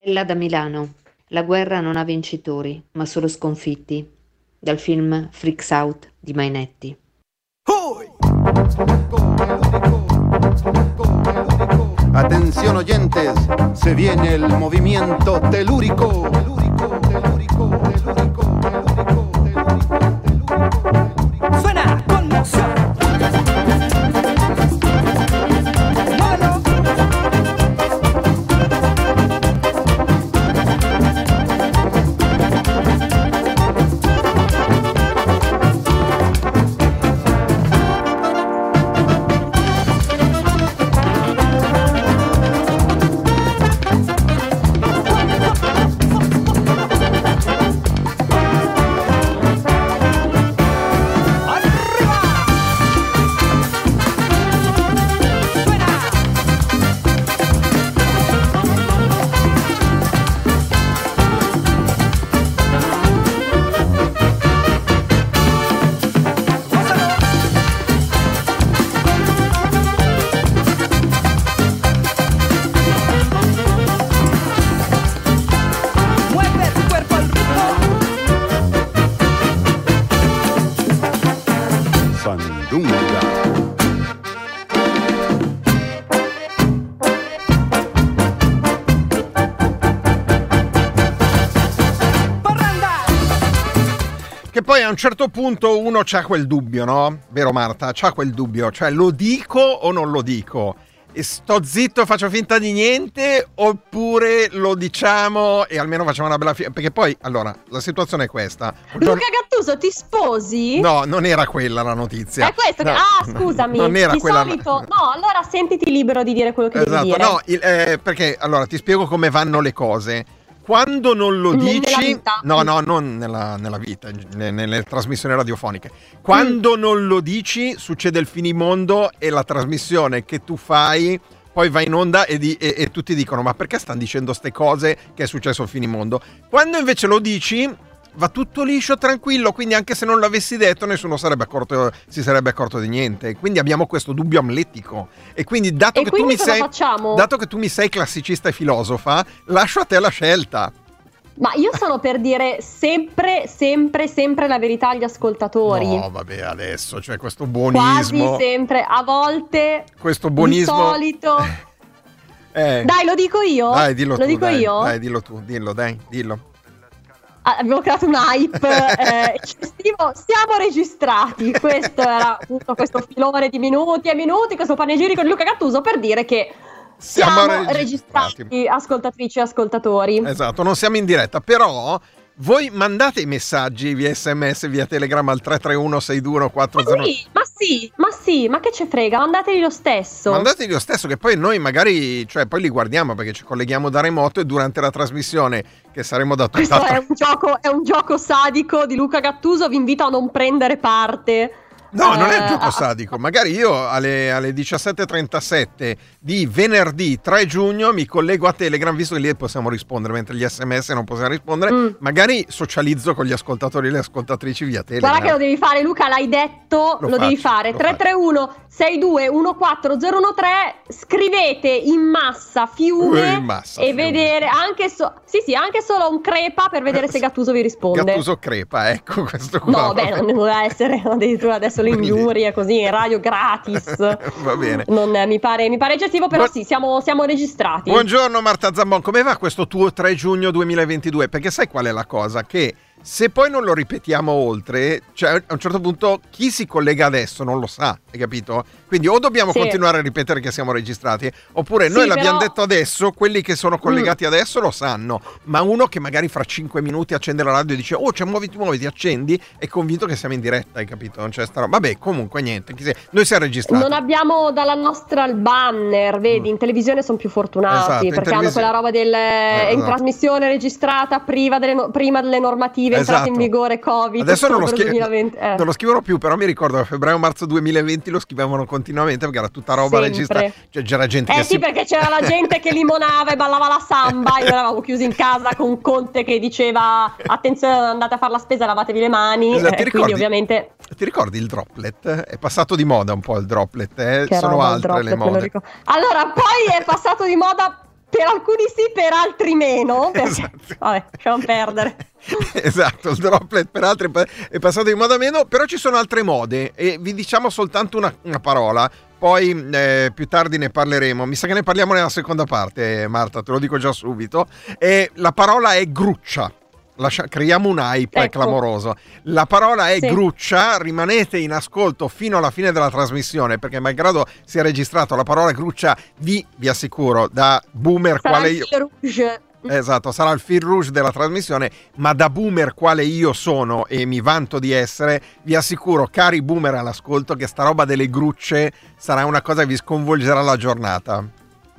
Ella da Milano. La guerra non ha vincitori, ma solo sconfitti. Dal film Freaks Out di Mainetti. Atención oyentes, se viene el movimiento telúrico. Che poi a un certo punto uno c'ha quel dubbio, no? Vero Marta? C'ha quel dubbio, cioè lo dico o non lo dico? E sto zitto e faccio finta di niente oppure lo diciamo e almeno facciamo una bella fine? Perché poi, allora, la situazione è questa. Luca Gattuso, ti sposi? No, non era quella la notizia. È questo. No, Ah, scusami. Non era di quella. solito... No, allora sentiti libero di dire quello che devi Esatto, dire. no, il- eh, perché allora ti spiego come vanno le cose. Quando non lo dici, no, no, non nella, nella vita, ne- nelle, trasmissioni radiofoniche. Quando Mm. non lo dici, succede il finimondo e la trasmissione che tu fai poi va in onda e, di- e- e tutti dicono: Ma perché stanno dicendo ste cose che è successo il finimondo? Quando invece lo dici, va tutto liscio, tranquillo. Quindi, anche se non l'avessi detto, nessuno sarebbe accorto- si sarebbe accorto di niente. Quindi abbiamo questo dubbio amletico. E quindi, dato E che tu quindi mi cosa sei. Dato che tu mi sei classicista e filosofa, lascio a te la scelta. Ma io sono per dire sempre, sempre, sempre la verità agli ascoltatori. No, vabbè, adesso, cioè questo Quasi buonismo. sempre, a volte, Questo di buonismo. solito. Eh. Dai, lo dico io? Dai, dillo lo tu. dico dai, io? Dai, dillo tu, dillo, dai, dillo. Ah, Abbiamo creato un hype. eh, eccessivo. siamo registrati. Questo era appunto questo filone di minuti e minuti, questo panegirico di Luca Gattuso per dire che Siamo siamo, registrati. registrati, ascoltatrici e ascoltatori. Esatto, non siamo in diretta, però voi mandate i messaggi via sms, via telegram al 331 621 Ma 40 sì, ma sì, ma sì, ma che ce frega, mandateli lo stesso. Mandateli lo stesso che poi noi magari, cioè poi li guardiamo perché ci colleghiamo da remoto e durante la trasmissione che saremo da Questo tutt'altra è un, gioco, è un gioco sadico di Luca Gattuso, vi invito a non prendere parte. No, non è Eh, gioco ah, sadico. Magari io alle, alle 17.37 di venerdì 3 giugno mi collego a Telegram, visto che lì possiamo rispondere, mentre gli sms non possiamo rispondere. Mm. Magari socializzo con gli ascoltatori e le ascoltatrici via Telegram. Guarda che lo devi fare, Luca, l'hai detto, Lo lo, devi faccio, fare. lo 331 6214013 scrivete in massa fiume Eh, in massa, e fiume. vedere anche, so- sì, sì, anche solo un crepa per vedere se Gattuso vi risponde. Gattuso crepa, ecco questo qua. No, beh, non non deve essere addirittura adesso le ingiurie così in radio gratis. Va bene. Non, eh, mi, pare, mi pare eccessivo, però Bu- sì, siamo, siamo registrati. Buongiorno Marta Zambon, come va questo tuo 3 giugno 2022? Perché sai qual è la cosa? Che se poi non lo ripetiamo oltre, cioè a un certo punto chi si collega adesso non lo sa, hai capito? Quindi o dobbiamo Sì. continuare a ripetere che siamo registrati, oppure Sì, noi l'abbiamo però- detto adesso, quelli che sono collegati adesso lo sanno, ma uno che magari fra 5 minuti accende la radio e dice "Oh, cioè, muoviti, muoviti, accendi", è convinto che siamo in diretta, hai capito? Non c'è sta roba. Vabbè, comunque niente, noi siamo registrati. Non abbiamo dalla nostra il banner, vedi, in televisione sono più fortunati Mm. Esatto, perché hanno televisione- quella roba del Eh, in esatto. trasmissione registrata prima delle, no- prima delle normative in Esatto. vigore Covid. Adesso non lo, schie- 2020, eh. non lo scrivono più, però mi ricordo che a febbraio-marzo 2020 lo scrivevano continuamente perché era tutta roba Sempre. registrata. Cioè c'era gente Eh che sì, si... perché c'era la gente che limonava e ballava la samba. Noi eravamo chiusi in casa con Conte che diceva: Attenzione, andate a fare la spesa, lavatevi le mani. Esatto, Eh, ricordi? ovviamente, Ti ricordi il droplet? È passato di moda un po' il droplet, eh? sono altre le droplet, lo mode. Allora, poi è passato di moda per alcuni sì, per altri meno. Perché... Esatto. Vabbè, lasciamo perdere. esatto, il droplet per altri è passato in moda meno, però ci sono altre mode e vi diciamo soltanto una, una parola, poi eh, più tardi ne parleremo. Mi sa che ne parliamo nella seconda parte, Marta, te lo dico già subito. E la parola è gruccia. Lascia- creiamo un hype Ecco. clamoroso. La parola è Sì. gruccia, rimanete in ascolto fino alla fine della trasmissione perché malgrado sia registrato la parola gruccia vi, vi assicuro, da boomer Sarà quale io... rouge. Esatto, sarà il fil rouge della trasmissione, ma da boomer quale io sono e mi vanto di essere, vi assicuro, cari boomer all'ascolto, che sta roba delle grucce sarà una cosa che vi sconvolgerà la giornata.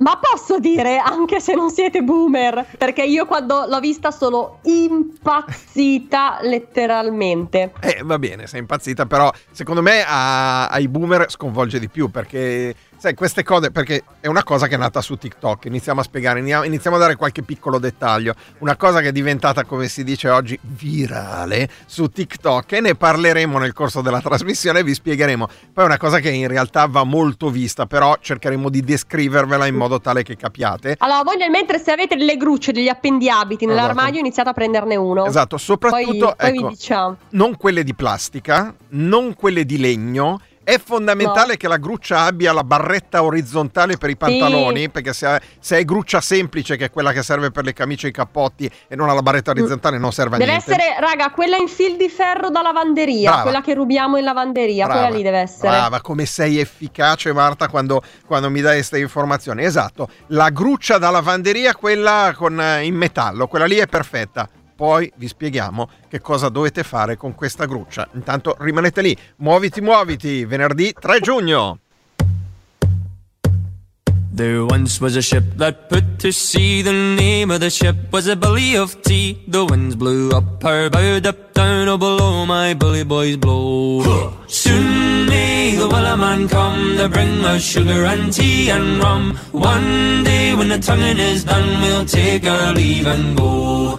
Ma posso dire, anche se non siete boomer, perché io quando l'ho vista sono impazzita letteralmente. Eh, va bene, sei impazzita, però secondo me a- ai boomer sconvolge di più perché, sai, queste cose, perché è una cosa che è nata su TikTok, iniziamo a spiegare, iniziamo a dare qualche piccolo dettaglio, una cosa che è diventata, come si dice oggi, virale su TikTok e ne parleremo nel corso della trasmissione vi spiegheremo. Poi è una cosa che in realtà va molto vista, però cercheremo di descrivervela in modo tale che capiate. Allora, voi nel mentre se avete delle grucce, degli appendiabiti Esatto. nell'armadio, iniziate a prenderne uno. Esatto, Poi, soprattutto poi ecco, vi diciamo. non quelle di plastica, non quelle di legno. È fondamentale No. che la gruccia abbia la barretta orizzontale per i pantaloni, perché se, se è gruccia semplice, che è quella che serve per le camicie e i cappotti, e non ha la barretta orizzontale, non serve a Deve niente. essere, raga, quella in fil di ferro da lavanderia, Brava. quella che rubiamo in lavanderia, Brava, quella lì deve essere. Brava, come sei efficace Marta quando, quando mi dai queste informazioni. Esatto, la gruccia da lavanderia, quella con, eh, in metallo, quella lì è perfetta. Poi vi spieghiamo che cosa dovete fare con questa gruccia. Intanto rimanete lì, muoviti, muoviti, venerdì 3 giugno. There once was a ship that put to sea. The name of the ship was a Billy of Tea. The winds blew up her bow, up down, oh below my bully boys blow. Soon may the Wellerman come to bring us sugar and tea and rum. One day when the tonguing is done, we'll take our leave and go.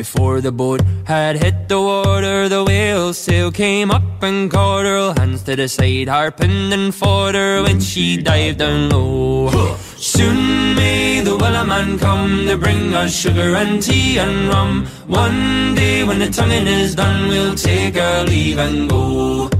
before the boat had hit the water, the whale sail came up and caught her. Hands to the side, harping and fought her when she dived down low. Soon may the Wellerman come to bring us sugar and tea and rum. One day when the tonguing is done, we'll take our leave and go.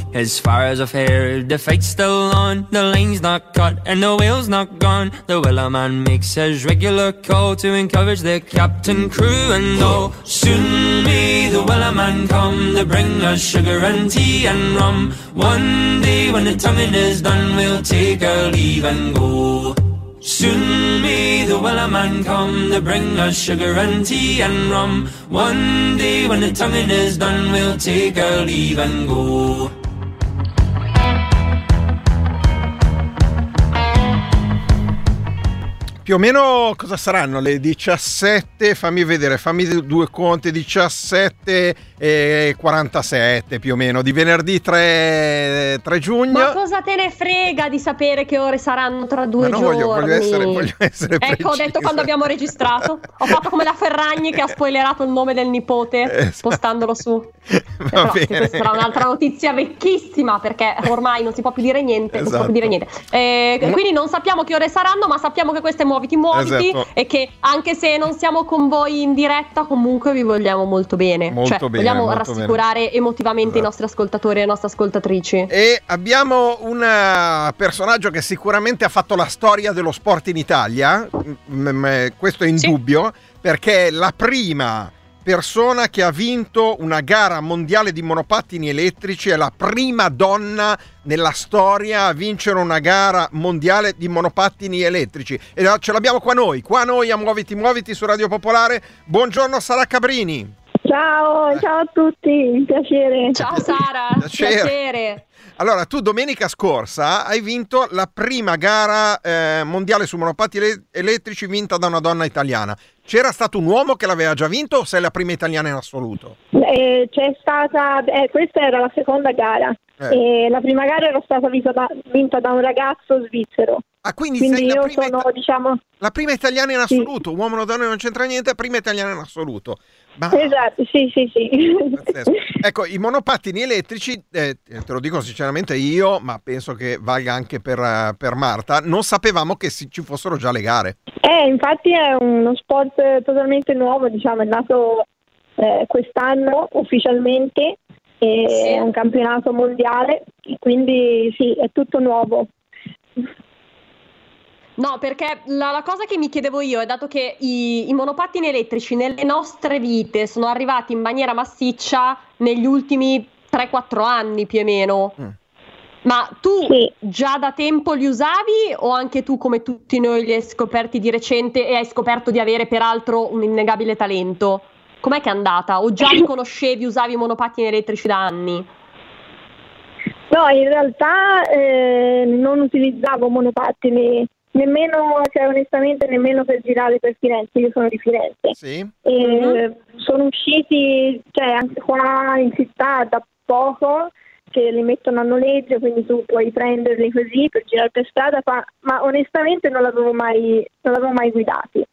As far as I've heard, the fight's still on. The line's not cut and the whale's not gone. The Wellerman makes his regular call to encourage the captain, crew, and all. Soon may the Wellerman come to bring us sugar and tea and rum. One day when the tonguing is done, we'll take our leave and go. Soon may the Wellerman come to bring us sugar and tea and rum. One day when the tonguing is done, we'll take our leave and go. Più o meno cosa saranno le 17? Fammi vedere, fammi due conti, 17 e 47 più o meno, di venerdì 3, 3 giugno. Ma cosa te ne frega di sapere che ore saranno tra due no, giorni? voglio, voglio essere, voglio essere Ecco, ho detto precisa. quando abbiamo registrato. Ho fatto come la Ferragni che ha spoilerato il nome del nipote Esatto. postandolo su. Va Però bene. questa sarà un'altra notizia vecchissima perché ormai non si può più dire niente. Non si può Esatto. più dire niente. Eh, quindi non sappiamo che ore saranno, ma sappiamo che queste muoviti muoviti Esatto. e che anche se non siamo con voi in diretta, comunque vi vogliamo molto bene. Molto cioè, bene, vogliamo rassicurare emotivamente Esatto. i nostri ascoltatori e le nostre ascoltatrici. E abbiamo un eh, personaggio che sicuramente ha fatto la storia dello sport in Italia, questo è indubbio, perché è la prima persona che ha vinto una gara mondiale di monopattini elettrici, è la prima donna nella storia a vincere una gara mondiale di monopattini elettrici. E ce l'abbiamo qua noi, qua noi a Muoviti Muoviti su Radio Popolare. Buongiorno Sara Cabrini. Ciao, ciao a tutti, un piacere. Ciao Sara, Piacere. piacere. Allora, tu domenica scorsa hai vinto la prima gara eh, mondiale su monopattini ele- elettrici vinta da una donna italiana. C'era stato un uomo che l'aveva già vinto o sei la prima italiana in assoluto? Eh, c'è stata, eh, questa era la seconda gara. Eh. E la prima gara era stata vinta da, vinta da un ragazzo svizzero. Ah, quindi, Quindi sei la io prima, sono, ita- diciamo, la prima italiana in Sì. assoluto. Uomo o donna non c'entra niente, prima italiana in assoluto. Ma esatto, sì, sì, sì. Pazzesco. Ecco, i monopattini elettrici, eh, te lo dico sinceramente io, ma penso che valga anche per, eh, per Marta, non sapevamo che si- ci fossero già le gare. Eh, infatti è uno sport totalmente nuovo, diciamo, è nato eh, quest'anno ufficialmente, e Sì. è un campionato mondiale, quindi sì, è tutto nuovo. No, perché la, la cosa che mi chiedevo io è dato che i, i monopattini elettrici nelle nostre vite sono arrivati in maniera massiccia negli ultimi 3-4 anni più o meno. Mm. Ma tu Sì. già da tempo li usavi o anche tu come tutti noi li hai scoperti di recente e hai scoperto di avere peraltro un innegabile talento? Com'è che è andata? O già li conoscevi, usavi i monopattini elettrici da anni? No, in realtà eh, non utilizzavo monopattini, nemmeno, cioè onestamente nemmeno per girare per Firenze, io sono di Firenze. Sì? E Mhm. sono usciti, cioè anche qua in città da poco che li mettono a noleggio, quindi tu puoi prenderli così per girare per strada, fa- ma onestamente non l'avevo mai, non l'avevo mai guidati.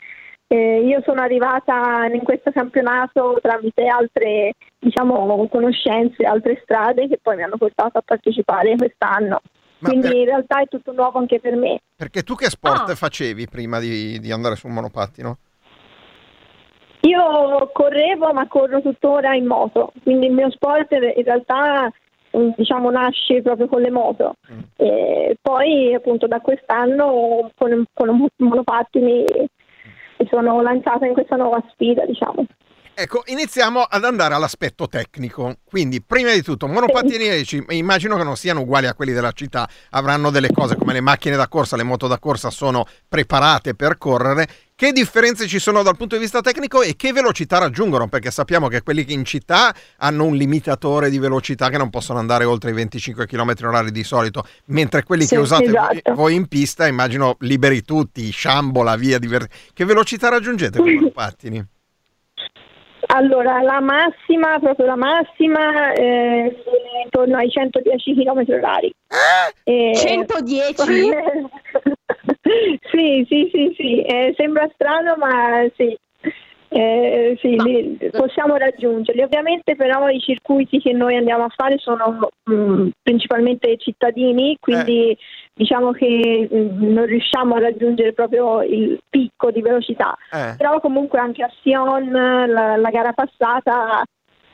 Eh, io sono arrivata in questo campionato tramite altre diciamo, conoscenze, altre strade che poi mi hanno portato a partecipare quest'anno. Ma Quindi per- in realtà è tutto nuovo anche per me. perché tu che sport Ah. facevi prima di, di andare sul monopattino? Io correvo, ma corro tuttora in moto, quindi il mio sport in realtà mm, diciamo nasce proprio con le moto. Mm. E poi appunto da quest'anno con, con monopattini mi sono lanciata in questa nuova sfida, diciamo. Ecco, iniziamo ad andare all'aspetto tecnico. Quindi, prima di tutto, monopattini elettrici, immagino che non siano uguali a quelli della città, avranno delle cose come le macchine da corsa, le moto da corsa sono preparate per correre. Che differenze ci sono dal punto di vista tecnico e che velocità raggiungono? Perché sappiamo che quelli che in città hanno un limitatore di velocità che non possono andare oltre i 25 km h di solito, mentre quelli Sì, che usate voi, esatto. voi in pista, immagino liberi tutti, sciambola, via diversa. Che velocità raggiungete con i monopattini? Allora, la massima, proprio la massima, eh, intorno ai 110 km orari. E- 110? sì, sì, sì, sì, eh, sembra strano, ma sì. Eh, sì, li- possiamo raggiungerli. Ovviamente però i circuiti che noi andiamo a fare sono mm, principalmente cittadini, quindi diciamo che mm, non riusciamo a raggiungere proprio il picco di velocità. Eh. Però comunque anche a Sion la, la gara passata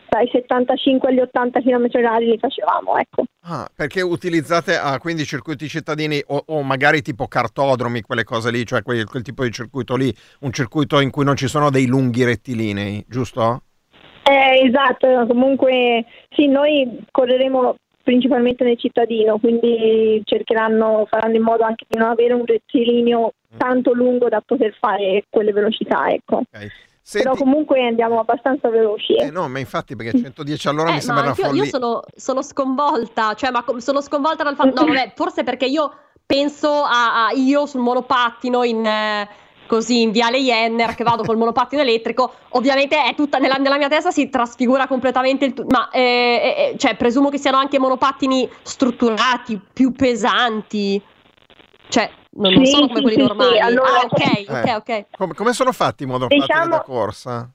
dai 75 agli 80 km orari li facevamo, ecco. Ah, perché utilizzate ah, quindi circuiti cittadini o, o magari tipo cartodromi, quelle cose lì, cioè quel, quel tipo di circuito lì, un circuito in cui non ci sono dei lunghi rettilinei, giusto? Eh, esatto, comunque sì, noi correremo principalmente nel cittadino, quindi cercheranno, faranno in modo anche di non avere un rettilineo tanto lungo da poter fare quelle velocità, ecco. Ok. Senti, Però comunque andiamo abbastanza veloci. eh, no, ma infatti perché 110 all'ora mi Eh, sembra ma una anch'io io follia. sono, sono sconvolta, cioè, ma com- sono sconvolta dal fatto. No, vabbè, forse perché io penso a, a io sul monopattino in, eh, così in viale Jenner che vado col monopattino elettrico, ovviamente è tutta nella, nella mia testa si trasfigura completamente il tutto, ma eh, eh, cioè, presumo che siano anche monopattini strutturati, più pesanti, cioè non, non Sì, sono come sì, quelli sì, normali. sì, allora- ah, ok, Eh. ok, ok. Come, come sono fatti i monopattini Diciamo- da corsa?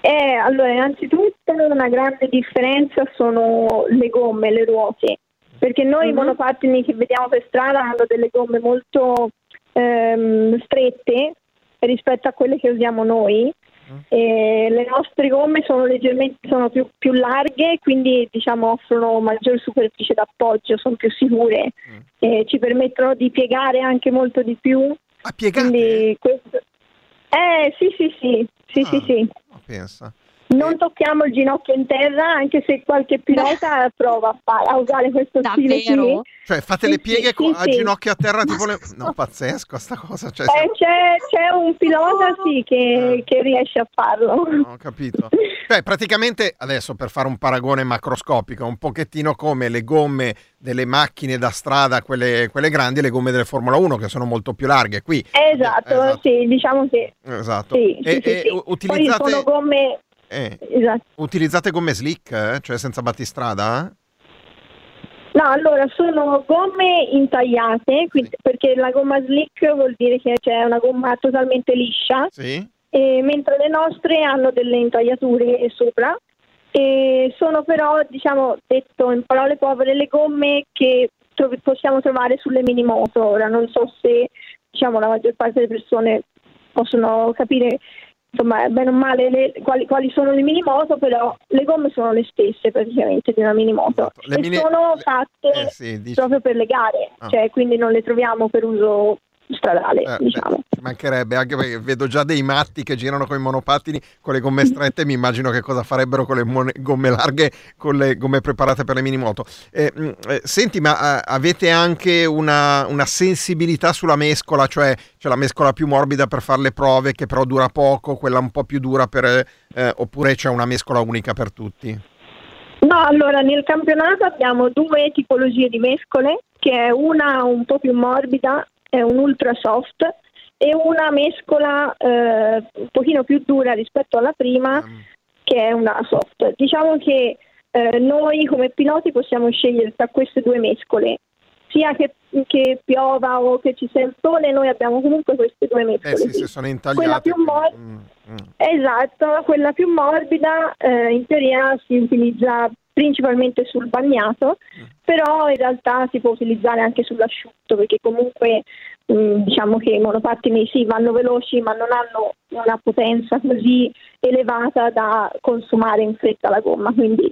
Eh, allora, innanzitutto una grande differenza sono le gomme, le ruote, perché noi i Mhm. monopattini che vediamo per strada hanno delle gomme molto ehm, strette rispetto a quelle che usiamo noi. E le nostre gomme sono leggermente sono più, più larghe, quindi diciamo offrono maggior superficie d'appoggio, sono più sicure, Mm. e ci permettono di piegare anche molto di più. Piegate? Quindi questo... Eh sì sì sì, sì, Ah. sì, sì. Pensa. Non Eh. tocchiamo il ginocchio in terra, anche se qualche pilota prova a, a usare questo stile qui. Davvero? Cioè, fate Sì, le pieghe sì, co- sì, a ginocchio a terra, tipo le... No, pazzesco sta cosa. Cioè, Eh, siamo- c'è, c'è un pilota sì, che, Ah. che riesce a farlo. No, ho capito. Cioè, praticamente, adesso per fare un paragone macroscopico, un pochettino come le gomme delle macchine da strada, quelle, quelle grandi, e le gomme delle Formula 1, che sono molto più larghe. Qui, Esatto, esatto. sì, diciamo che Esatto. sì, E, sì, e sì. u- Poi utilizzate, sono gomme... eh, Esatto. utilizzate gomme slick, eh? cioè senza battistrada? No, allora sono gomme intagliate, quindi- Sì. perché la gomma slick vuol dire che c'è una gomma totalmente liscia, Sì? e mentre le nostre hanno delle intagliature sopra e sono però, diciamo, detto in parole povere, le gomme che trovi- possiamo trovare sulle mini moto. Ora non so se diciamo, la maggior parte delle persone possono capire insomma bene o male le- quali, quali sono le mini moto, però le gomme sono le stesse praticamente di una mini moto Esatto. E mini- sono fatte eh sì, proprio per le gare, Ah. cioè quindi non le troviamo per uso stradale, Eh, diciamo. beh, ci mancherebbe, anche perché vedo già dei matti che girano con i monopattini con le gomme strette, mi immagino che cosa farebbero con le mon- gomme larghe, con le gomme preparate per le minimoto. Eh, mh, eh, senti, ma eh, avete anche una, una sensibilità sulla mescola, cioè c'è la mescola più morbida per fare le prove che però dura poco, quella un po' più dura per... eh, oppure c'è una mescola unica per tutti? No, allora nel campionato abbiamo due tipologie di mescole, che è una un po' più morbida, è un ultra soft, e una mescola eh, un pochino più dura rispetto alla prima, Mm. che è una soft. Diciamo che eh, noi come piloti possiamo scegliere tra queste due mescole. Sia che, che piova o che ci sia il sole, noi abbiamo comunque queste due mescole. Eh sì, se sono intagliate. Quella più quindi- mor- mm, mm. Esatto, quella più morbida eh, in teoria si utilizza principalmente sul bagnato, però in realtà si può utilizzare anche sull'asciutto perché comunque mh, diciamo che i monopattini sì vanno veloci ma non hanno una potenza così elevata da consumare in fretta la gomma, quindi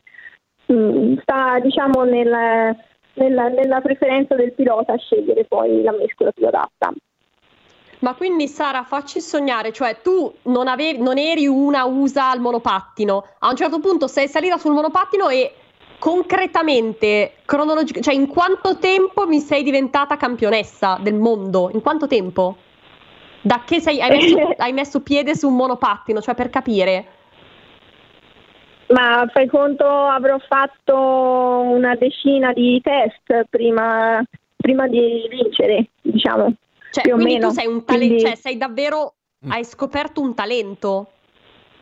mh, sta diciamo nel- nella, nella preferenza del pilota scegliere poi la mescola più adatta. Ma quindi Sara, facci sognare, cioè tu non, avevi, non eri una USA al monopattino, a un certo punto sei salita sul monopattino e concretamente, cronologic- cioè in quanto tempo mi sei diventata campionessa del mondo? In quanto tempo? Da che sei, hai, messo, hai messo piede su un monopattino, cioè per capire? Ma fai conto avrò fatto una decina di test prima, prima di vincere, diciamo. Cioè, Più o quindi meno. tu sei un talento, Quindi- cioè sei davvero, Mm. hai scoperto un talento,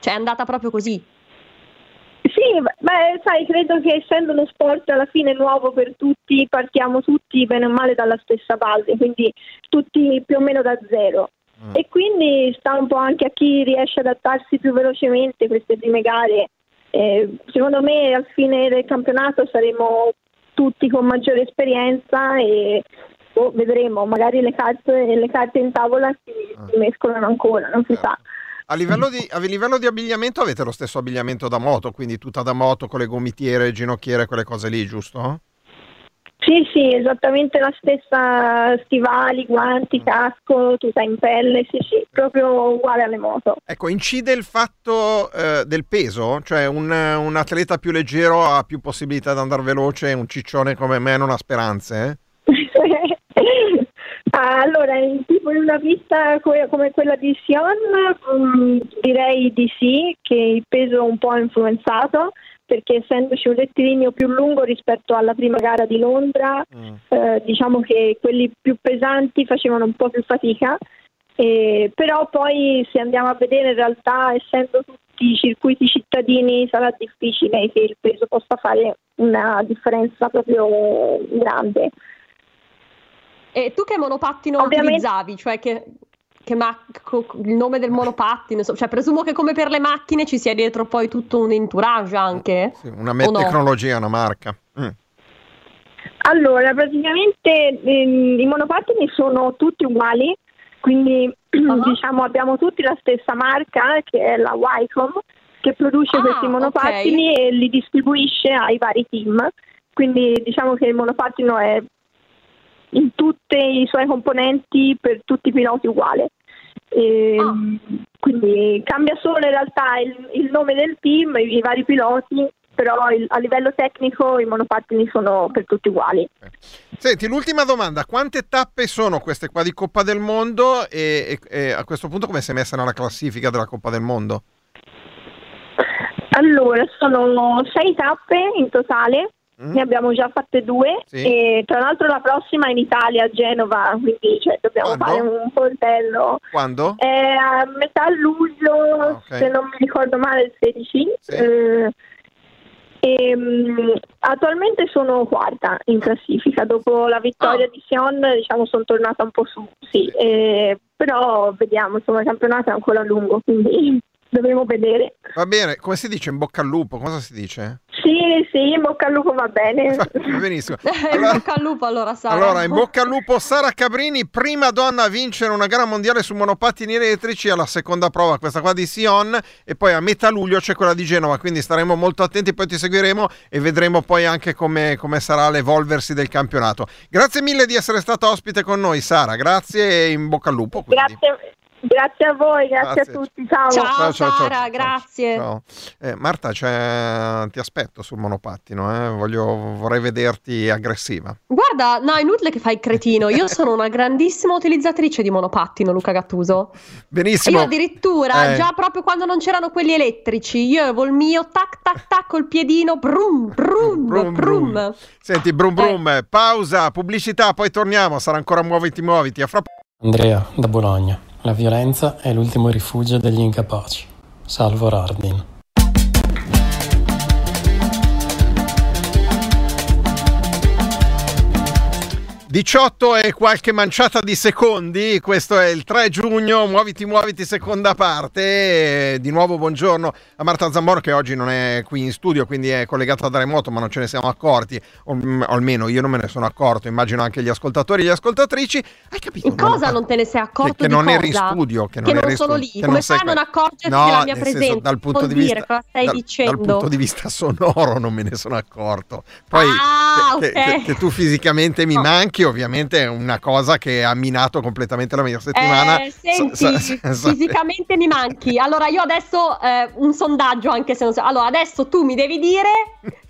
cioè è andata proprio così. Sì, beh, sai, credo che essendo uno sport alla fine nuovo per tutti, partiamo tutti bene o male dalla stessa base, quindi tutti più o meno da zero. Mm. E quindi sta un po' anche a chi riesce ad adattarsi più velocemente queste prime gare. Eh, secondo me al fine del campionato saremo tutti con maggiore esperienza e boh, vedremo, magari le carte, le carte in tavola si, Ah. si mescolano ancora, non si sa. A livello, di, a livello di abbigliamento avete lo stesso abbigliamento da moto, quindi tutta da moto con le gomitiere, ginocchiere, quelle cose lì, giusto? Sì, sì, esattamente la stessa stivali, guanti, casco, tuta in pelle, sì, sì, proprio uguale alle moto. Ecco, incide il fatto eh, del peso? Cioè un, un atleta più leggero ha più possibilità di andare veloce, un ciccione come me non ha speranze? eh? Ah, allora, in tipo in una pista co- come quella di Sion, mm, direi di sì, che il peso un po' ha influenzato, perché essendoci un rettilineo più lungo rispetto alla prima gara di Londra, Mm. eh, diciamo che quelli più pesanti facevano un po' più fatica E- però poi se andiamo a vedere in realtà essendo tutti circuiti cittadini sarà difficile che il peso possa fare una differenza proprio grande. E tu che monopattino Ovviamente- utilizzavi? Cioè che, che ma- co- il nome del monopattino? Cioè presumo che come per le macchine ci sia dietro poi tutto un entourage anche? Sì, una me- O no? tecnologia, una marca. Mm. Allora, praticamente ehm, i monopattini sono tutti uguali, quindi Ah. diciamo abbiamo tutti la stessa marca che è la Wycom che produce Ah, questi monopattini e li distribuisce ai vari team. Quindi diciamo che il monopattino è in tutti i suoi componenti per tutti i piloti uguale. Ehm, Quindi cambia solo in realtà il, il nome del team, i, i vari piloti, però il- a livello tecnico i monopattini sono per tutti uguali. Senti, l'ultima domanda, quante tappe sono queste qua di Coppa del Mondo e, e- e a questo punto come si è messa nella classifica della Coppa del Mondo? Allora, sono sei tappe in totale, Mm. ne abbiamo già fatte due Sì. e tra l'altro la prossima è in Italia, a Genova, quindi cioè, dobbiamo Quando? fare un poltello. Quando? È a metà luglio, Ah, ok. se non mi ricordo male, il 16. Sì. Eh, e, mm, attualmente sono quarta in classifica, dopo la vittoria Ah. di Sion diciamo sono tornata un po' su, sì, eh, però vediamo, insomma il campionato è ancora lungo, quindi dovremo vedere. Va bene, come si dice in bocca al lupo? Cosa si dice? Sì, sì, in bocca al lupo va bene. Va benissimo. In Allora, bocca al lupo allora Sara. allora, in bocca al lupo Sara Cabrini, prima donna a vincere una gara mondiale su monopattini elettrici alla seconda prova, questa qua di Sion, e poi a metà luglio c'è quella di Genova, quindi staremo molto attenti, poi ti seguiremo e vedremo poi anche come, come sarà l'evolversi del campionato. Grazie mille di essere stata ospite con noi, Sara, grazie e in bocca al lupo. quindi. Grazie, grazie a voi, grazie, Grazie. a tutti, ciao. Ciao, Sara, grazie. ciao. Eh, Marta, c'è- ti aspetto sul monopattino, eh, voglio- vorrei vederti aggressiva. Guarda, no, è inutile che fai il cretino. Io sono una grandissima utilizzatrice di monopattino, Luca Gattuso. Benissimo. Io addirittura, Eh. già proprio quando non c'erano quelli elettrici, io avevo il mio tac tac tac col piedino, brum brum Brum, brum. brum. Senti, brum brum, pausa, pubblicità, poi torniamo, sarà ancora muoviti muoviti. A fra Andrea, da Bologna. La violenza è l'ultimo rifugio degli incapaci. Salvo Rardin. 18 e qualche manciata di secondi, questo è il 3 giugno, muoviti muoviti seconda parte, E di nuovo buongiorno a Marta Zamboro che oggi non è qui in studio, quindi è collegata da remoto ma non ce ne siamo accorti, o, almeno io non me ne sono accorto, immagino anche gli ascoltatori e le ascoltatrici, hai capito? In cosa non te ne sei accorto che, che non cosa? eri in studio, che non, Che non eri sono studio, lì. Come fai a non accorgerti No, della mia nel senso, presenza? dal punto Non di dire vista, cosa stai dal, dal punto di vista sonoro non me ne sono accorto. Poi Ah, che, ok. che- che tu fisicamente mi No. manchi, ovviamente è una cosa che ha minato completamente la mia settimana. Eh, senti, Sa- sa- sa- fisicamente mi manchi. Allora, io adesso eh, un sondaggio, anche se non so. Allora, adesso tu mi devi dire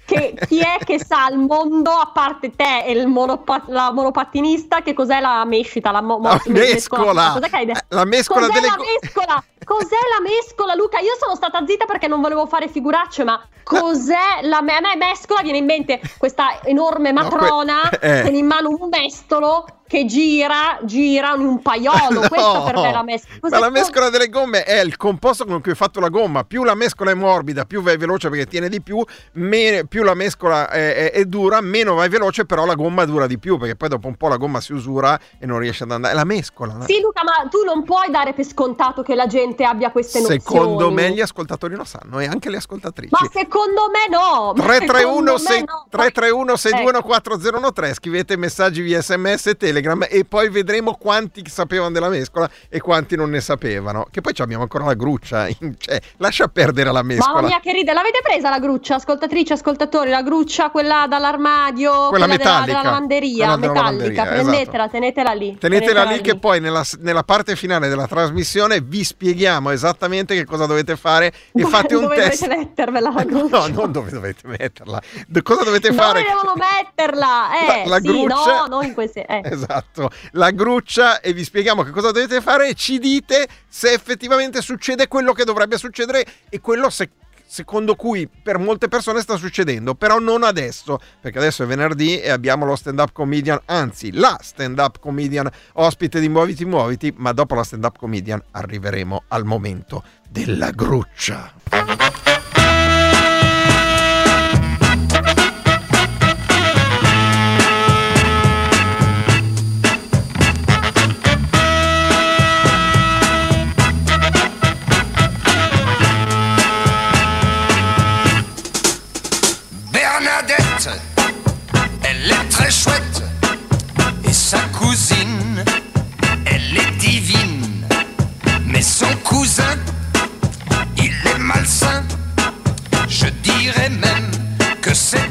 che chi è che sa al mondo, a parte te e il monopa- la monopattinista, che cos'è la mescita? La, mo- La mescola. Cos'è che hai detto? La mescola Cos'è delle la mescola? Cos'è la mescola, Luca? Io sono stata zitta perché non volevo fare figuracce, ma cos'è la me- a me mescola? Viene in mente questa enorme No, que- matrona eh. con in mano un mestolo che gira, gira in un paiolo. No, Questa per me è la mescola. Ma la mescola delle gomme è il composto con cui è fatto la gomma. Più la mescola è morbida, più vai veloce perché tiene di più, me- più la mescola è, è- è dura, meno vai veloce, però la gomma dura di più perché poi dopo un po' la gomma si usura e non riesce ad andare. È la mescola. no? Sì, Luca, ma tu non puoi dare per scontato che la gente abbia queste nozioni. Secondo me gli ascoltatori lo sanno e anche le ascoltatrici. Ma secondo me no. ma 331 secondo me no. 331 621 Ecco. 4013 scrivete messaggi via sms e telegram e poi vedremo quanti sapevano della mescola e quanti non ne sapevano che poi abbiamo ancora la gruccia cioè, lascia perdere la mescola Mamma mia, che ride. L'avete presa la gruccia, ascoltatrici, ascoltatori? La gruccia, quella dall'armadio, Quella della- metallica. della, lavanderia, Quella della metallica. lavanderia, Prendetela, tenetela lì. Tenetela lì che poi nella, nella parte finale della trasmissione vi spieghiamo esattamente che cosa dovete fare e Dove- fate un dove test. dovete mettervela la gruccia? No, non dove dovete metterla. Cosa dovete Dove fare? devono metterla? Eh, La- la sì, gruccia- no, non in queste... Eh. Esatto, la gruccia e vi spieghiamo che cosa dovete fare e ci dite se effettivamente succede quello che dovrebbe succedere e quello se, secondo cui per molte persone sta succedendo, però non adesso, perché adesso è venerdì e abbiamo lo stand up comedian, anzi la stand up comedian ospite di Muoviti Muoviti, ma dopo la stand up comedian arriveremo al momento della gruccia.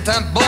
Que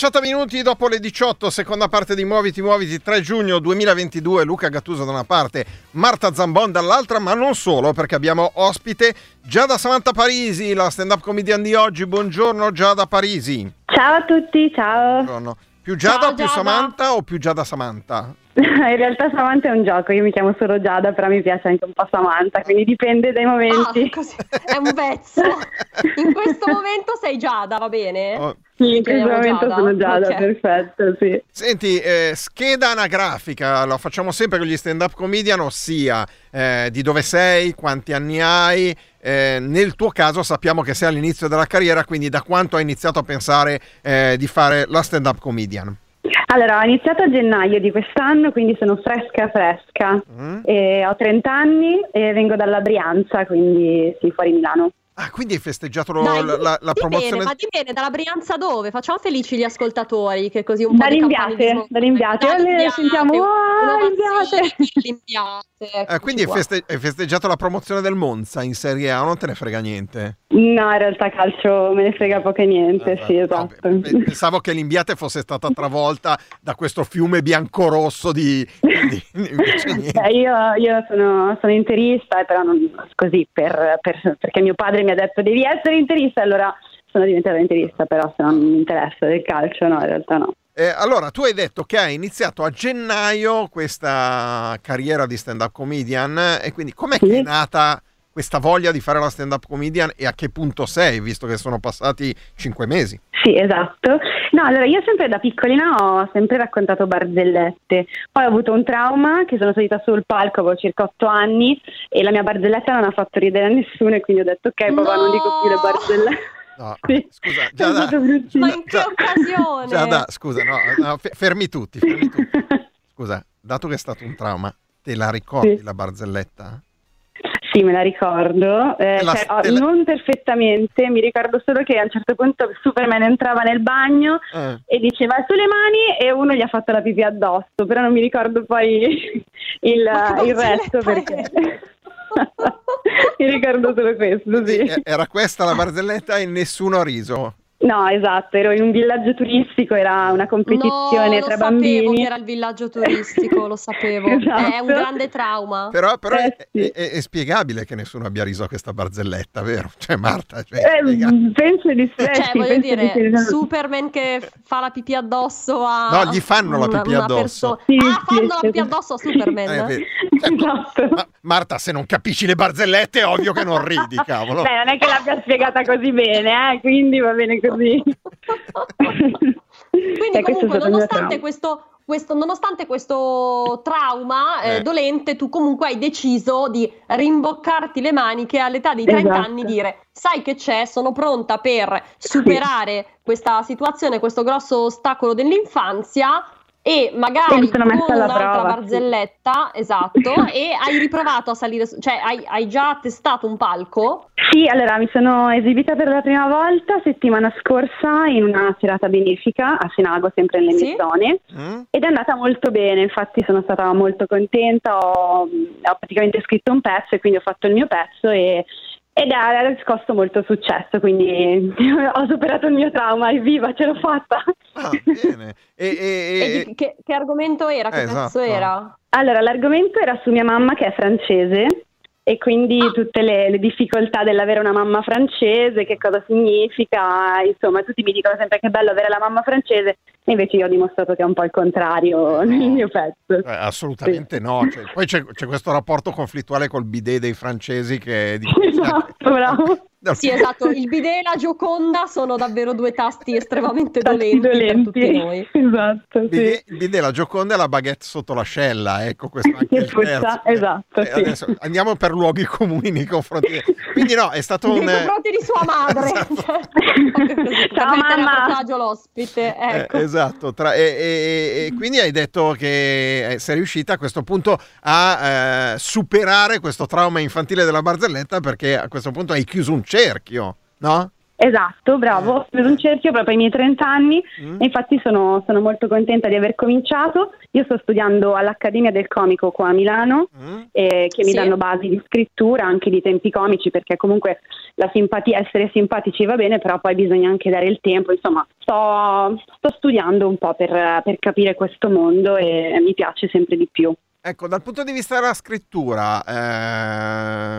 40 minuti dopo le 18, seconda parte di Muoviti Muoviti, 3 giugno 2022, Luca Gattuso da una parte, Marta Zambon dall'altra, ma non solo, perché abbiamo ospite Giada Samantha Parisi, la stand-up comedian di oggi. Buongiorno Giada Parisi. Ciao a tutti, ciao. Buongiorno. Più Giada, ciao, più Giada. Samantha o più Giada Samantha? In realtà Samantha è un gioco, io mi chiamo solo Giada, però mi piace anche un po' Samantha, quindi dipende dai momenti. Ah. È un pezzo. In questo momento sei Giada, va bene? Oh, Sì, in questo momento Giada? sono Giada, Ok. perfetto, sì. Senti, eh, scheda anagrafica, lo facciamo sempre con gli stand up comedian, ossia eh, di dove sei, quanti anni hai. eh, nel tuo caso sappiamo che sei all'inizio della carriera, quindi da quanto hai iniziato a pensare eh, di fare la stand up comedian? Allora, ho iniziato a gennaio di quest'anno, quindi sono fresca fresca. Mm? E ho 30 anni e vengo dalla Brianza, quindi sì, fuori Milano. Ah, quindi hai festeggiato Dai, la, la- la di promozione. bene, ma di bene, dalla Brianza dove? Facciamo felici gli ascoltatori, che così un po' di Dall'Imbiate, dall'Imbiate. Dall'Imbiate, sentiamo, "Ah, va Imbiate". sì, l'Imbiate, Eh, eccoci quindi hai, feste- hai festeggiato la promozione del Monza in Serie A, non te ne frega niente. No, in realtà calcio me ne frega poco e niente, Ah, sì, no, esatto. pe- pensavo che l'Imbiate fosse stata travolta da questo fiume biancorosso di... di- niente. Beh, io, io sono, sono interista, però non così per, per- perché mio padre mi ha detto devi essere interista, allora sono diventata interista, però se non mi interessa del calcio, no, in realtà no. Eh, allora, tu hai detto che hai iniziato a gennaio questa carriera di stand-up comedian e quindi com'è che Sì. è nata questa voglia di fare la stand-up comedian e a che punto sei, visto che sono passati cinque mesi. Sì, esatto. No, allora io sempre da piccolina ho sempre raccontato barzellette. Poi ho avuto un trauma che sono salita sul palco, avevo circa otto anni e la mia barzelletta non ha fatto ridere a nessuno e quindi ho detto ok papà non dico più le barzellette. No, Sì. scusa, Giada. Ma in che occasione? Giada, scusa, no, no, fe- fermi tutti, fermi tutti. Scusa, dato che è stato un trauma, te la ricordi Sì. la barzelletta? Sì, me la ricordo, eh, la- cioè, oh, la- non perfettamente, mi ricordo solo che a un certo punto Superman entrava nel bagno Eh. e diceva sulle mani e uno gli ha fatto la pipì addosso, però non mi ricordo poi il, il resto perché mi ricordo solo questo, sì. Era questa la barzelletta e nessuno ha riso. No, esatto, ero in un villaggio turistico, era una competizione no, tra lo sapevo bambini. che era il villaggio turistico, lo sapevo. È un Esatto. grande trauma. Però, però Eh, è, sì. è- è spiegabile che nessuno abbia riso a questa barzelletta, vero? Cioè, Marta, cioè, Eh, spiega- penso di sì. Cioè, voglio di dire, sì. Superman che fa la pipì addosso a. No, gli fanno la pipì una addosso. perso- Sì, ah, sì, fanno la pipì addosso a Superman. Eh, vedi. Esatto. Ma- Marta, se non capisci le barzellette è ovvio che non ridi, cavolo. Beh, non è che l'abbia spiegata così bene, eh, quindi va bene così. Quindi, Eh, comunque, nonostante questo, questo- nonostante questo trauma eh, Eh. dolente, tu comunque hai deciso di rimboccarti le maniche all'età di 30 Esatto. anni, dire: Sai che c'è, sono pronta per superare questa situazione, questo grosso ostacolo dell'infanzia. E E magari sono con un'altra barzelletta, esatto, e hai riprovato a salire, cioè hai, hai già testato un palco? Sì, allora mi sono esibita per la prima volta settimana scorsa in una serata benefica a Sinago, sempre nelle Sì? mie zone. Mm? Ed è andata molto bene, infatti sono stata molto contenta, ho, ho praticamente scritto un pezzo e quindi ho fatto il mio pezzo e, ed ha riscosso molto successo, quindi ho superato il mio trauma, evviva, ce l'ho fatta. Ah, bene. E, e- E e- che, che argomento era? Che Eh, pezzo esatto. era? Allora, l'argomento era su mia mamma che è francese e quindi tutte le, le difficoltà dell'avere una mamma francese, che cosa significa, insomma, tutti mi dicono sempre che è bello avere la mamma francese e invece io ho dimostrato che è un po' il contrario nel mio pezzo. eh, assolutamente no. Cioè, poi c'è, c'è questo rapporto conflittuale col bidet dei francesi che difficile. Esatto, bravo. Dal- Sì, esatto, il bidet e la gioconda sono davvero due tasti estremamente Tasti dolenti, per dolenti. tutti noi. Esatto, sì. bidet, il bidet, la gioconda e la baguette sotto l'ascella, ecco questo anche Che il terzo. esatto, Eh, sì. adesso andiamo per luoghi comuni nei confronti. Quindi no, è stato Nei un... confronti di sua madre. Esatto. Cioè, per Ciao, mamma. l'ospite. Eh, Ecco. esatto, tra- e, e- e quindi hai detto che eh, sei riuscita a questo punto a eh, superare questo trauma infantile della barzelletta perché a questo punto hai chiuso un cerchio, no? Esatto, bravo, ho preso un cerchio proprio ai miei 30 anni Mm. e infatti sono, sono molto contenta di aver cominciato. Io sto studiando all'Accademia del Comico qua a Milano, Mm? eh, che mi Sì. danno basi di scrittura, anche di tempi comici, perché comunque la simpatia, essere simpatici va bene, però poi bisogna anche dare il tempo. Insomma, sto, sto studiando un po' per, per capire questo mondo e mi piace sempre di più. Ecco, dal punto di vista della scrittura,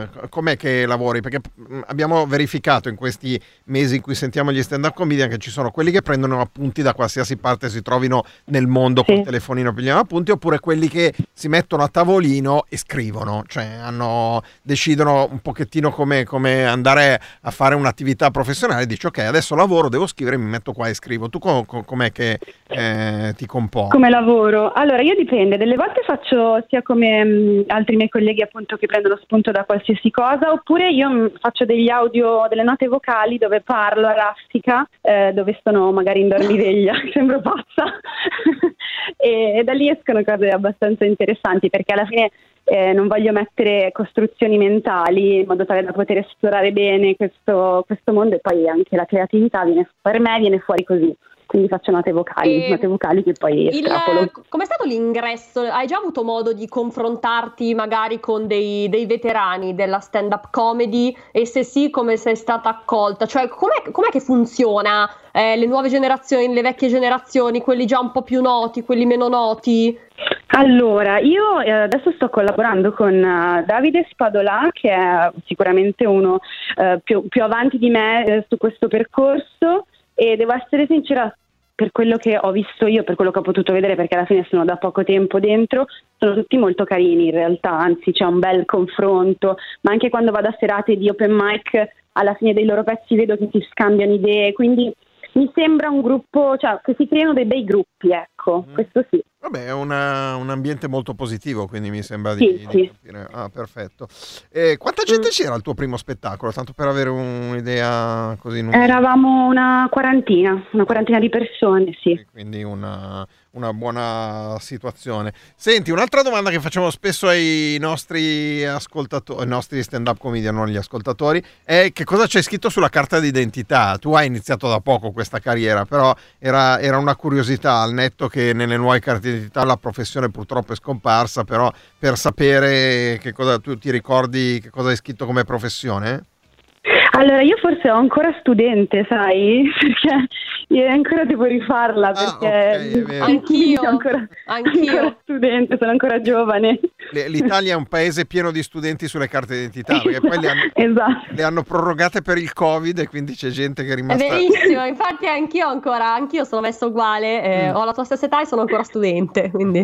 eh, com'è che lavori? Perché mm, abbiamo verificato in questi mesi in cui sentiamo gli stand-up comedian che ci sono quelli che prendono appunti da qualsiasi parte si trovino nel mondo Sì. telefonino pigliano appunti, oppure quelli che si mettono a tavolino e scrivono, cioè hanno, decidono un pochettino come, come andare a fare un'attività professionale, dici ok, adesso lavoro, devo scrivere, mi metto qua e scrivo. Tu co- co- com'è che eh, ti componi? Come lavoro? Allora, io dipende, delle volte faccio sia come mh, altri miei colleghi appunto che prendono spunto da qualsiasi cosa, oppure io mh, faccio degli audio, delle note vocali dove parlo a raffica, eh, dove sono magari in dormiveglia, sembro pazza, e, e da lì escono cose abbastanza interessanti perché alla fine eh, non voglio mettere costruzioni mentali in modo tale da poter esplorare bene questo, questo mondo e poi anche la creatività viene, per me viene fuori così. Quindi faccio note vocali, E note vocali che poi Il, estrapolo. com'è stato l'ingresso? Hai già avuto modo di confrontarti magari con dei, dei veterani della stand-up comedy? E se sì, come sei stata accolta? Cioè, com'è, com'è che funziona? Eh, le nuove generazioni, le vecchie generazioni, quelli già un po' più noti, quelli meno noti? Allora, io eh, adesso sto collaborando con eh, Davide Spadolà, che è sicuramente uno eh, più, più avanti di me eh, su questo percorso e devo essere sincera, per quello che ho visto io, per quello che ho potuto vedere, perché alla fine sono da poco tempo dentro, sono tutti molto carini in realtà, anzi c'è un bel confronto, ma anche quando vado a serate di open mic alla fine dei loro pezzi vedo che si scambiano idee, quindi mi sembra un gruppo, cioè che si creano dei bei gruppi, ecco, Mm. questo sì. Vabbè, è una- un ambiente molto positivo, quindi mi sembra Sì, di, di sì. Ah, perfetto. E quanta gente c'era al tuo primo spettacolo? Tanto per avere un'idea così. Eravamo una quarantina, una quarantina di persone, sì. quindi una, una buona situazione. Senti, un'altra domanda che facciamo spesso ai nostri ascoltatori, ai nostri stand-up comedian, non gli ascoltatori, è che cosa c'è scritto sulla carta d'identità? Tu hai iniziato da poco questa carriera, però era, era una curiosità, al netto che nelle nuove carte d'identità la professione purtroppo è scomparsa, però per sapere che cosa tu ti ricordi, che cosa hai scritto come professione? Allora, io forse ho ancora studente, sai, perché io ancora devo rifarla perché vero. Anch'io, sono ancora, ancora studente, sono ancora giovane. L'Italia è un paese pieno di studenti sulle carte d'identità, perché poi le hanno, Esatto. le hanno prorogate per il Covid e quindi c'è gente che è È rimasta... verissimo, infatti anch'io ancora, anch'io sono messa uguale, eh, Mm. ho la tua stessa età e sono ancora studente, quindi.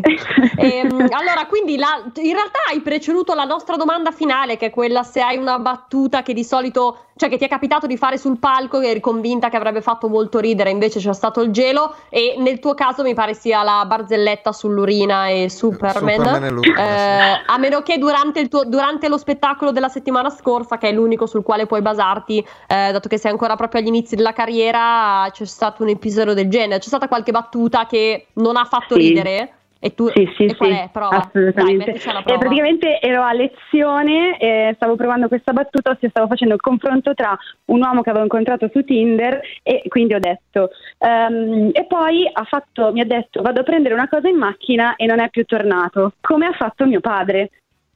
Ehm, allora, quindi la- in realtà hai preceduto la nostra domanda finale, che è quella se hai una battuta che di solito, cioè che ti è capitato di fare sul palco e eri convinta che avrebbe fatto molto ridere, invece c'è stato il gelo e nel tuo caso mi pare sia la barzelletta sull'urina e Superman. Superman e l'urina, Eh, a meno che durante, il tuo- durante lo spettacolo della settimana scorsa, che è l'unico sul quale puoi basarti, eh, dato che sei ancora proprio agli inizi della carriera, c'è stato un episodio del genere. C'è stata qualche battuta che non ha fatto Sì. ridere? E tu Sì, sì, e qual sì, è? Prova. Dai, assolutamente. E prova. praticamente ero a lezione, e stavo provando questa battuta, ossia stavo facendo il confronto tra un uomo che avevo incontrato su Tinder e quindi ho detto, ehm, e poi ha fatto, mi ha detto vado a prendere una cosa in macchina e non è più tornato, come ha fatto mio padre.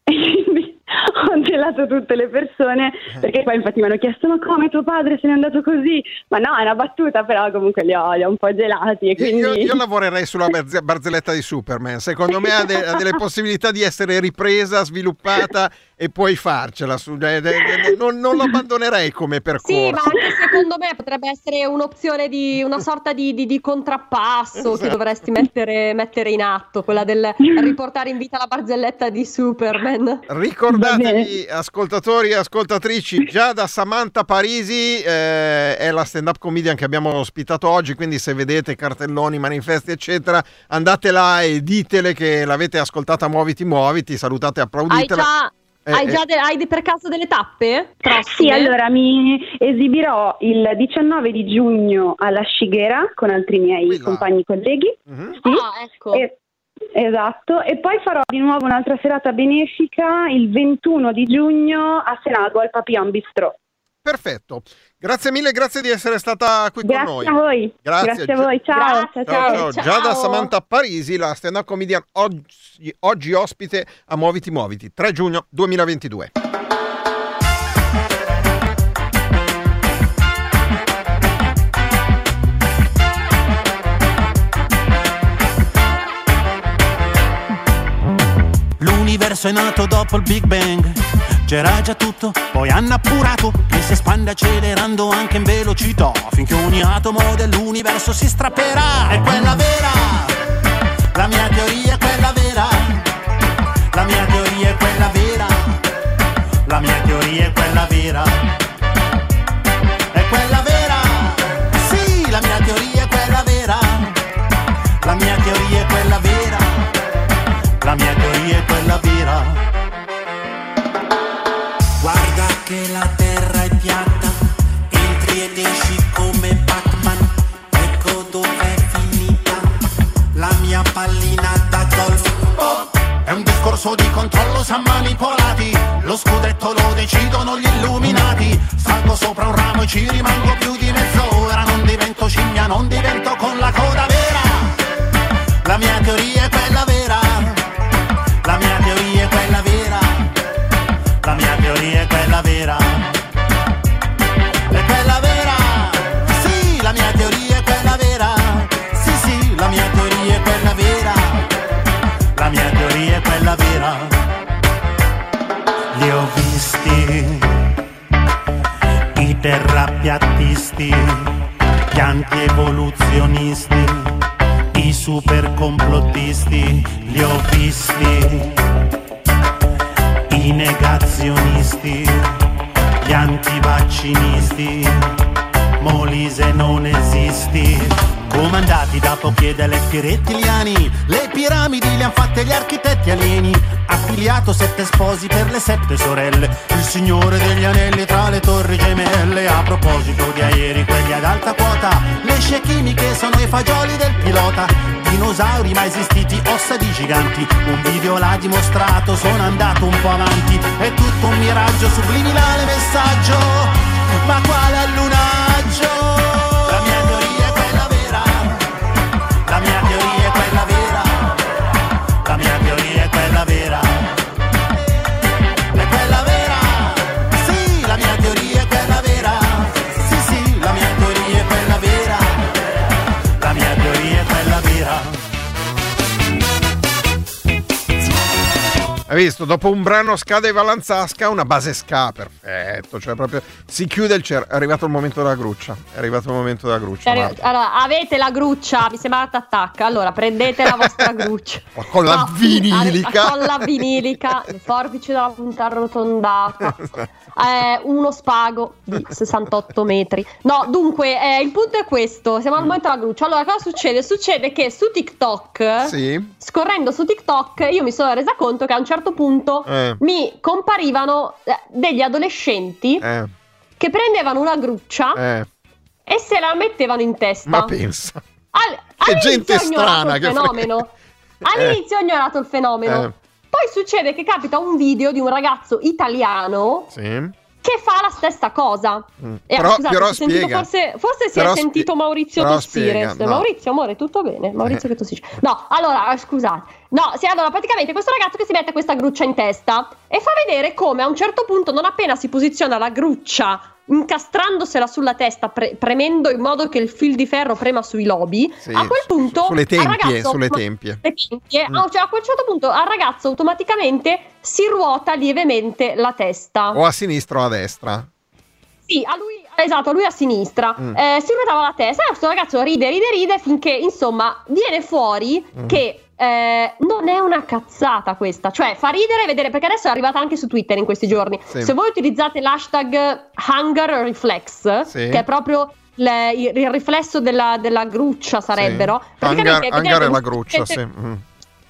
Ho gelato tutte le persone perché poi infatti mi hanno chiesto ma come tuo padre se n'è andato così? Ma no, è una battuta però comunque li ho, li ho un po' gelati e quindi... Io, io lavorerei sulla barze- barzelletta di Superman, secondo me ha, de- ha delle possibilità di essere ripresa, sviluppata e puoi farcela. su- de- de- de- non, non lo abbandonerei come percorso. Sì, ma anche secondo me potrebbe essere un'opzione di una sorta di, di- di contrappasso che Esatto. dovresti mettere, mettere in atto, quella del riportare in vita la barzelletta di Superman. Ricordatevi, ascoltatori e ascoltatrici, già da Samantha Parisi eh, è la stand-up comedian che abbiamo ospitato oggi, quindi se vedete cartelloni, manifesti, eccetera, andate là e ditele che l'avete ascoltata Muoviti Muoviti, salutate e Hai applauditela. già, Eh, hai eh. già de- hai de- per caso delle tappe? Prossime? Sì, allora mi esibirò il 19 di giugno alla Scighera con altri miei Qui là. compagni colleghi. Mhm. Sì. Ah, ecco. E- esatto, e poi farò di nuovo un'altra serata benefica il 21 di giugno a Senago al Papillon Bistrot. Perfetto, grazie mille, grazie di essere stata qui con Grazie noi. a voi. Grazie, a voi. Ciao, Grazie. ciao, Ciao, ciao. ciao. Già da Ciao. Samantha Parisi, la stand-up comedian oggi, oggi ospite a Muoviti Muoviti, 3 giugno 2022. L'universo è nato dopo il Big Bang. C'era già tutto, poi hanno appurato che si espande accelerando anche in velocità. Finché ogni atomo dell'universo si strapperà. È quella vera, la mia teoria è quella vera. La mia teoria è quella vera. La mia teoria è quella vera. È quella vera, sì, la mia teoria è quella. La mia teoria è quella vera. La mia teoria è quella vera. È un discorso di controllo, siamo manipolati. Lo scudetto lo decidono gli illuminati. Salgo sopra un ramo e ci rimango più di mezz'ora. Non divento scimmia, non divento con la coda vera. La mia teoria è quella vera. La mia teoria è quella vera. La mia teoria è quella vera. Mia teoria è quella vera. Li ho visti i terrapiattisti, pianti evoluzionisti, i super complottisti li ho visti, i negazionisti, gli antivaccinisti, Molise non esisti. Comandati da pochi ed eletti rettiliani, le piramidi le han fatte gli architetti alieni. Affiliato sette sposi per le sette sorelle, il signore degli anelli tra le torri gemelle. A proposito di aerei, quelli ad alta quota, le scie chimiche sono i fagioli del pilota. Dinosauri mai esistiti, ossa di giganti. Un video l'ha dimostrato, sono andato un po' avanti. È tutto un miraggio subliminale messaggio. Ma quale allunaggio? La Hai visto? Dopo un brano scade e Valanzasca, una base ska, perfetto. Cioè, proprio si chiude il cer. È arrivato il momento della gruccia. È arrivato il momento della gruccia. Marta. allora, avete la gruccia, mi sembra attacca. Allora, prendete la vostra gruccia. Ma con la No, vinilica. Con la vinilica, le forbici della punta arrotondata. eh, uno spago di 68 metri. No, dunque, eh, il punto è questo: siamo al momento della gruccia. Allora, cosa succede? Succede che su TikTok, Sì. scorrendo su TikTok, io mi sono resa conto che a un certo punto Eh. mi comparivano eh, degli adolescenti Eh, che prendevano una gruccia eh, e se la mettevano in testa. ma pensa. Al- Che gente strana che fenomeno. All'inizio ho ignorato il fenomeno. Eh. Poi succede che capita un video di un ragazzo italiano Sì. che fa la stessa cosa. Mm. E, Però- scusate, però sentito forse, forse si Però è sentito Maurizio tossire. no. Maurizio, amore, tutto bene? Maurizio Eh. che tossisce. No, allora, eh, scusate. No, sì, allora praticamente questo ragazzo che si mette questa gruccia in testa e fa vedere come a un certo punto, non appena si posiziona la gruccia incastrandosela sulla testa, pre- premendo in modo che il fil di ferro prema sui lobi, Sì, a quel punto Sulle tempie, ragazzo- sulle tempie. tempie, Mm. cioè, a quel certo punto al ragazzo automaticamente si ruota lievemente la testa. O a sinistra o a destra. Sì, a lui, esatto, a lui a sinistra. Mm. Eh, si ruotava la testa e questo ragazzo ride, ride, ride finché, insomma, viene fuori Mm. che eh, non è una cazzata questa. Cioè, fa ridere vedere, perché adesso è arrivata anche su Twitter in questi giorni. Sì. Se voi utilizzate l'hashtag Hunger Reflex, Sì. che è proprio le- il, il riflesso della, della gruccia sarebbero. Sì. Hangar, hangar è la gruccia, sì. Mm.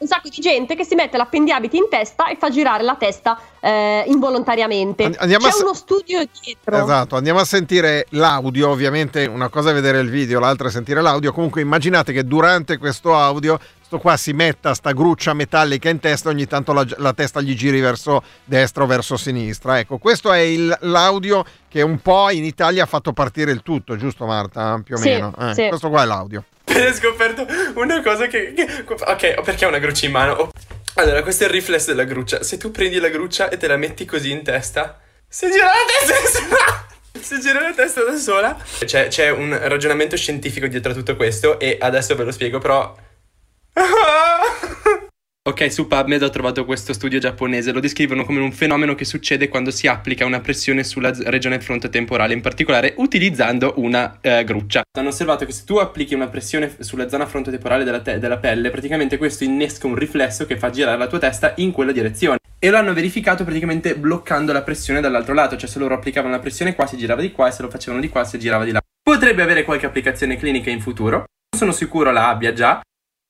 un sacco di gente che si mette l'appendiabiti in testa e fa girare la testa eh, involontariamente. And- andiamo C'è se- uno studio dietro. Esatto, andiamo a sentire l'audio, ovviamente una cosa è vedere il video, l'altra è sentire l'audio, comunque immaginate che durante questo audio sto qua si metta sta gruccia metallica in testa ogni tanto la, la testa gli giri verso destra o verso sinistra. Ecco, questo è il- l'audio che un po' in Italia ha fatto partire il tutto, giusto Marta? Più o Sì, meno. Eh, sì. Questo qua è l'audio. Ho scoperto una cosa che, che- Ok, perché ho una gruccia in mano? Allora, questo è il riflesso della gruccia. Se tu prendi la gruccia e te la metti così in testa, si gira la testa da sola. Si gira la testa da sola. C'è, c'è un ragionamento scientifico dietro a tutto questo e adesso ve lo spiego, però... Ok, su PubMed ho trovato questo studio giapponese. Lo descrivono come un fenomeno che succede quando si applica una pressione sulla regione frontotemporale, in particolare utilizzando una eh, gruccia. Hanno osservato che se tu applichi una pressione sulla zona frontotemporale della, te- della pelle, praticamente questo innesca un riflesso che fa girare la tua testa in quella direzione. E lo hanno verificato praticamente bloccando la pressione dall'altro lato, cioè se loro applicavano la pressione qua si girava di qua e se lo facevano di qua si girava di là. Potrebbe avere qualche applicazione clinica in futuro, non sono sicuro la abbia già,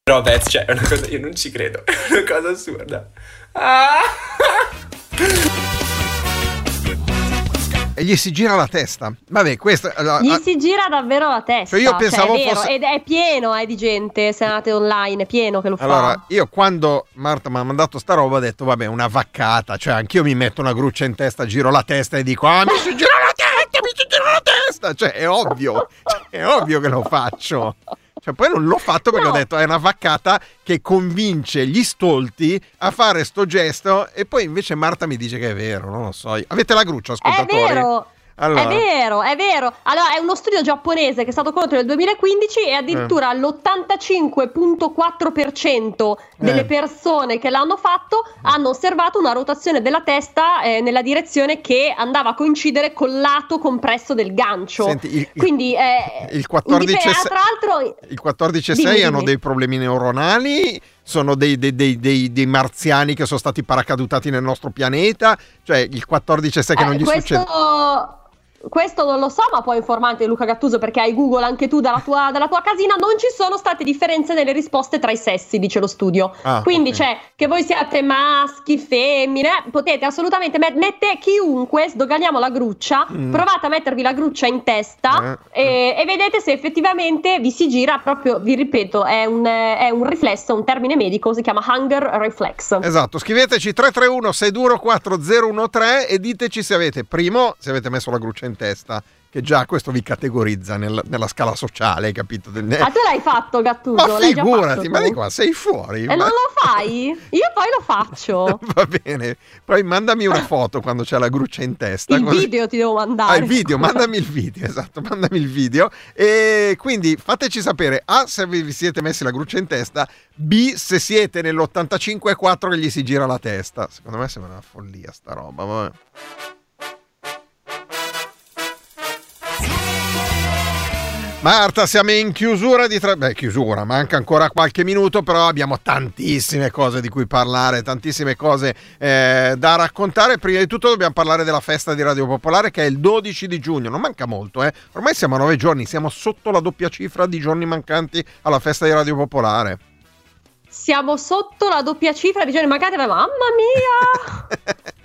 però Beth, cioè, è una cosa, io non ci credo, è una cosa assurda. Ah! E gli si gira la testa. Vabbè, questo... Gli ah, si gira davvero la testa. Cioè, io pensavo è vero, fosse- Ed è pieno eh, di gente, se andate online, è pieno che lo fa. Allora, io quando Marta mi ha mandato sta roba ho detto, vabbè, una vaccata, cioè anch'io mi metto una gruccia in testa, giro la testa e dico, ah, mi si gira la testa, mi si gira la testa, cioè è ovvio, Cioè, è ovvio che lo faccio. Cioè, poi non l'ho fatto perché No. ho detto è una vaccata che convince gli stolti a fare sto gesto e poi invece Marta mi dice che è vero, non lo so. Avete la gruccia, È ascoltatori? vero. Allora. È vero, è vero. Allora, è uno studio giapponese che è stato condotto nel 2015 e addirittura l'85.4% delle Eh. persone che l'hanno fatto hanno osservato una rotazione della testa eh, nella direzione che andava a coincidere col lato compresso del gancio. Senti, il- Quindi, eh, il 14 indipe- e se- tra l'altro, Il 14 e Dimmi, 6 hanno dei problemi neuronali, sono dei, dei- dei- dei- dei marziani che sono stati paracadutati nel nostro pianeta, cioè il 14 e 6 che non Eh, gli questo, succede. Questo non lo so, ma puoi informarti Luca Gattuso perché hai Google anche tu dalla tua, dalla tua casina. Non ci sono state differenze nelle risposte tra i sessi, dice lo studio. Ah, Quindi ok. c'è che voi siate maschi, femmine, potete assolutamente met- mette chiunque, sdoganiamo la gruccia, Mm. provate a mettervi la gruccia in testa e, e vedete se effettivamente vi si gira proprio, vi ripeto, è un, è un riflesso, un termine medico, si chiama hunger reflex. Esatto, scriveteci 331 624 013 e diteci se avete, primo, se avete messo la gruccia in testa, che già questo vi categorizza nel- nella scala sociale, capito? Del- Ah, tu l'hai fatto, Gattuso? Ma figurati, ma di qua sei fuori. E ma- non lo fai? Io poi lo faccio. Va bene, poi mandami una foto quando c'è la gruccia in testa. Il così- video ti devo mandare. Ah, il video, mandami il video, esatto, mandami il video. E quindi fateci sapere A se vi vi siete messi la gruccia in testa, B se siete nell'85,4 che gli si gira la testa. Secondo me sembra una follia sta roba, vabbè. Marta, siamo in chiusura di tre... Beh, chiusura, manca ancora qualche minuto, però abbiamo tantissime cose di cui parlare, tantissime cose eh, da raccontare. Prima di tutto dobbiamo parlare della festa di Radio Popolare che è il 12 di giugno, non manca molto, eh. Ormai siamo a nove giorni, siamo sotto la doppia cifra di giorni mancanti alla festa di Radio Popolare. Siamo sotto la doppia cifra di giorni mancati. ma Mamma mia!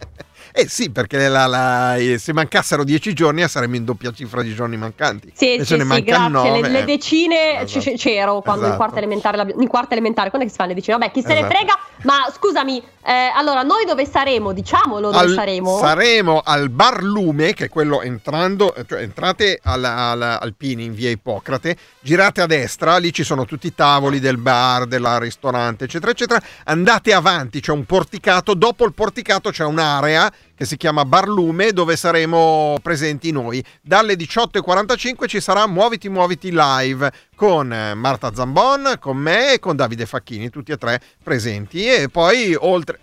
Eh sì, perché la- la- eh, se mancassero dieci giorni saremmo in doppia cifra di giorni mancanti. Sì, sì, ne sì, grazie. Le, nove. le decine Esatto. c- c'ero quando in Esatto. quarta elementare. l'abbi- In quarta elementare, quando è che si fanno le decine? Vabbè, chi se ne Esatto. frega. Ma scusami, eh, allora noi dove saremo? Diciamolo dove Al- saremo. Saremo al Bar Lume, che è quello entrando, cioè entrate al, al- al Pini in via Ippocrate, girate a destra, lì ci sono tutti i tavoli del bar, del ristorante, eccetera, eccetera. Andate avanti, c'è un porticato, dopo il porticato c'è un'area che si chiama Bar Lume dove saremo presenti noi. Dalle 18.45 ci sarà Muoviti Muoviti Live con eh, Marta Zambon, con me e con Davide Facchini, tutti e tre presenti. E poi oltre...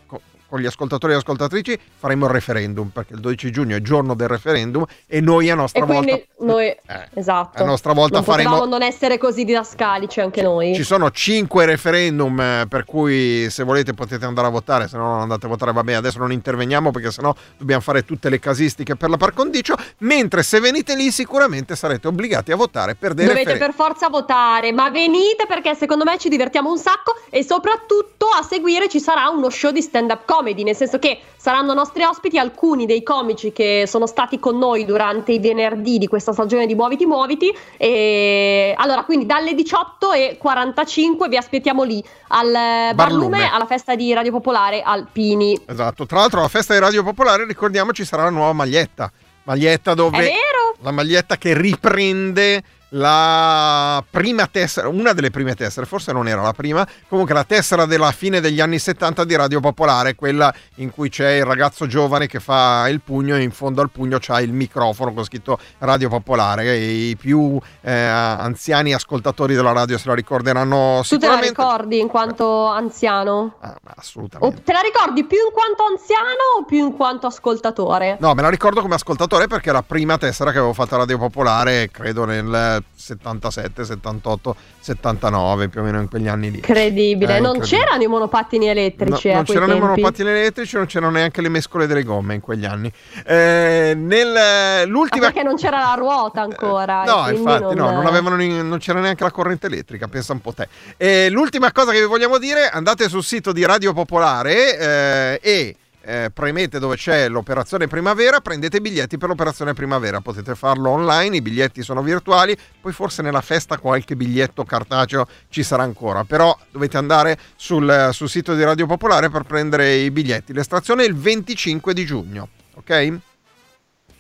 co- con gli ascoltatori e ascoltatrici faremo il referendum perché il 12 giugno è giorno del referendum e noi a nostra E volta noi, esatto. a nostra volta non faremo- non essere così didascalici anche noi. Ci sono cinque referendum eh, per cui se volete potete andare a votare, se no non andate a votare, va bene, adesso non interveniamo perché sennò dobbiamo fare tutte le casistiche per la par condicio, mentre se venite lì sicuramente sarete obbligati a votare per dei Dovete referendum. per forza votare, ma venite perché secondo me ci divertiamo un sacco e soprattutto a seguire ci sarà uno show di stand-up comedy, nel senso che saranno nostri ospiti alcuni dei comici che sono stati con noi durante i venerdì di questa stagione di Muoviti Muoviti e allora quindi dalle 18.45 vi aspettiamo lì al Barlume. Barlume alla festa di Radio Popolare Alpini. Esatto, tra l'altro alla festa di Radio Popolare ricordiamo ci sarà la nuova maglietta, maglietta dove... È vero? La maglietta che riprende la prima tessera, una delle prime tessere, forse non era la prima, comunque la tessera della fine degli anni 70 di Radio Popolare, quella in cui c'è il ragazzo giovane che fa il pugno e in fondo al pugno c'ha il microfono con scritto Radio Popolare e i più eh, anziani ascoltatori della radio se la ricorderanno Tu te la sicuramente. ricordi in quanto anziano? Ah, assolutamente. O te la ricordi più in quanto anziano o più in quanto ascoltatore? No, me la ricordo come ascoltatore perché è la prima tessera che avevo fatto a Radio Popolare, credo nel 77, 78, 79, più o meno in quegli anni lì. Incredibile, Eh, non incredibile. c'erano i monopattini elettrici No, eh, non c'erano i monopattini elettrici, non c'erano neanche le mescole delle gomme in quegli anni. Eh, nel, Ah, l'ultima... perché non c'era la ruota ancora. No, e quindi infatti, no, non, avevano non c'era neanche la corrente elettrica, pensa un po' te. E l'ultima cosa che vi vogliamo dire, andate sul sito di Radio Popolare eh, e eh, premete dove c'è l'operazione primavera, prendete i biglietti per l'operazione primavera, potete farlo online, i biglietti sono virtuali, poi forse nella festa qualche biglietto cartaceo ci sarà ancora, però dovete andare sul, sul sito di Radio Popolare per prendere i biglietti. L'estrazione è il 25 di giugno, ok?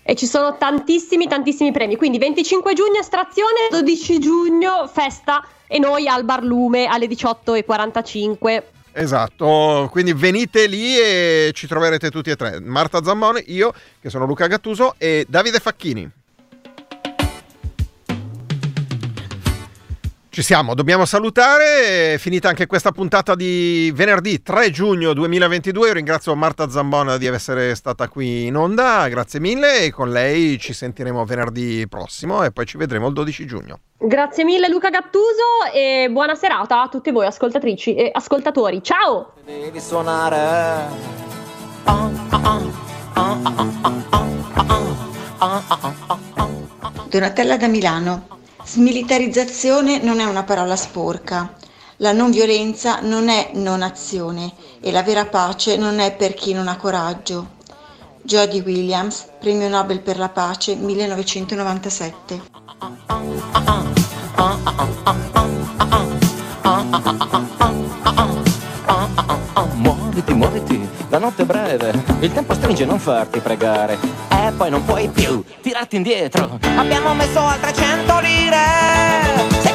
E ci sono tantissimi, tantissimi premi. Quindi 25 giugno estrazione, 12 giugno festa e noi al Barlume alle 18.45. Esatto, quindi venite lì e ci troverete tutti e tre. Marta Zammone, io che sono Luca Gattuso e Davide Facchini. Ci siamo, dobbiamo salutare, è finita anche questa puntata di venerdì 3 giugno 2022, Io ringrazio Marta Zambona di essere stata qui in onda, grazie mille e con lei ci sentiremo venerdì prossimo e poi ci vedremo il 12 giugno. Grazie mille Luca Gattuso e buona serata a tutte voi ascoltatrici e ascoltatori. Ciao! Devi suonare. Donatella da Milano. Smilitarizzazione non è una parola sporca. La non violenza non è non azione e la vera pace non è per chi non ha coraggio. Jodie Williams, Premio Nobel per la pace 1997. Muoviti, muoviti, la notte è breve, il tempo stringe, non farti pregare. E poi non puoi più tirarti indietro. Abbiamo messo altre 100 lire. Sei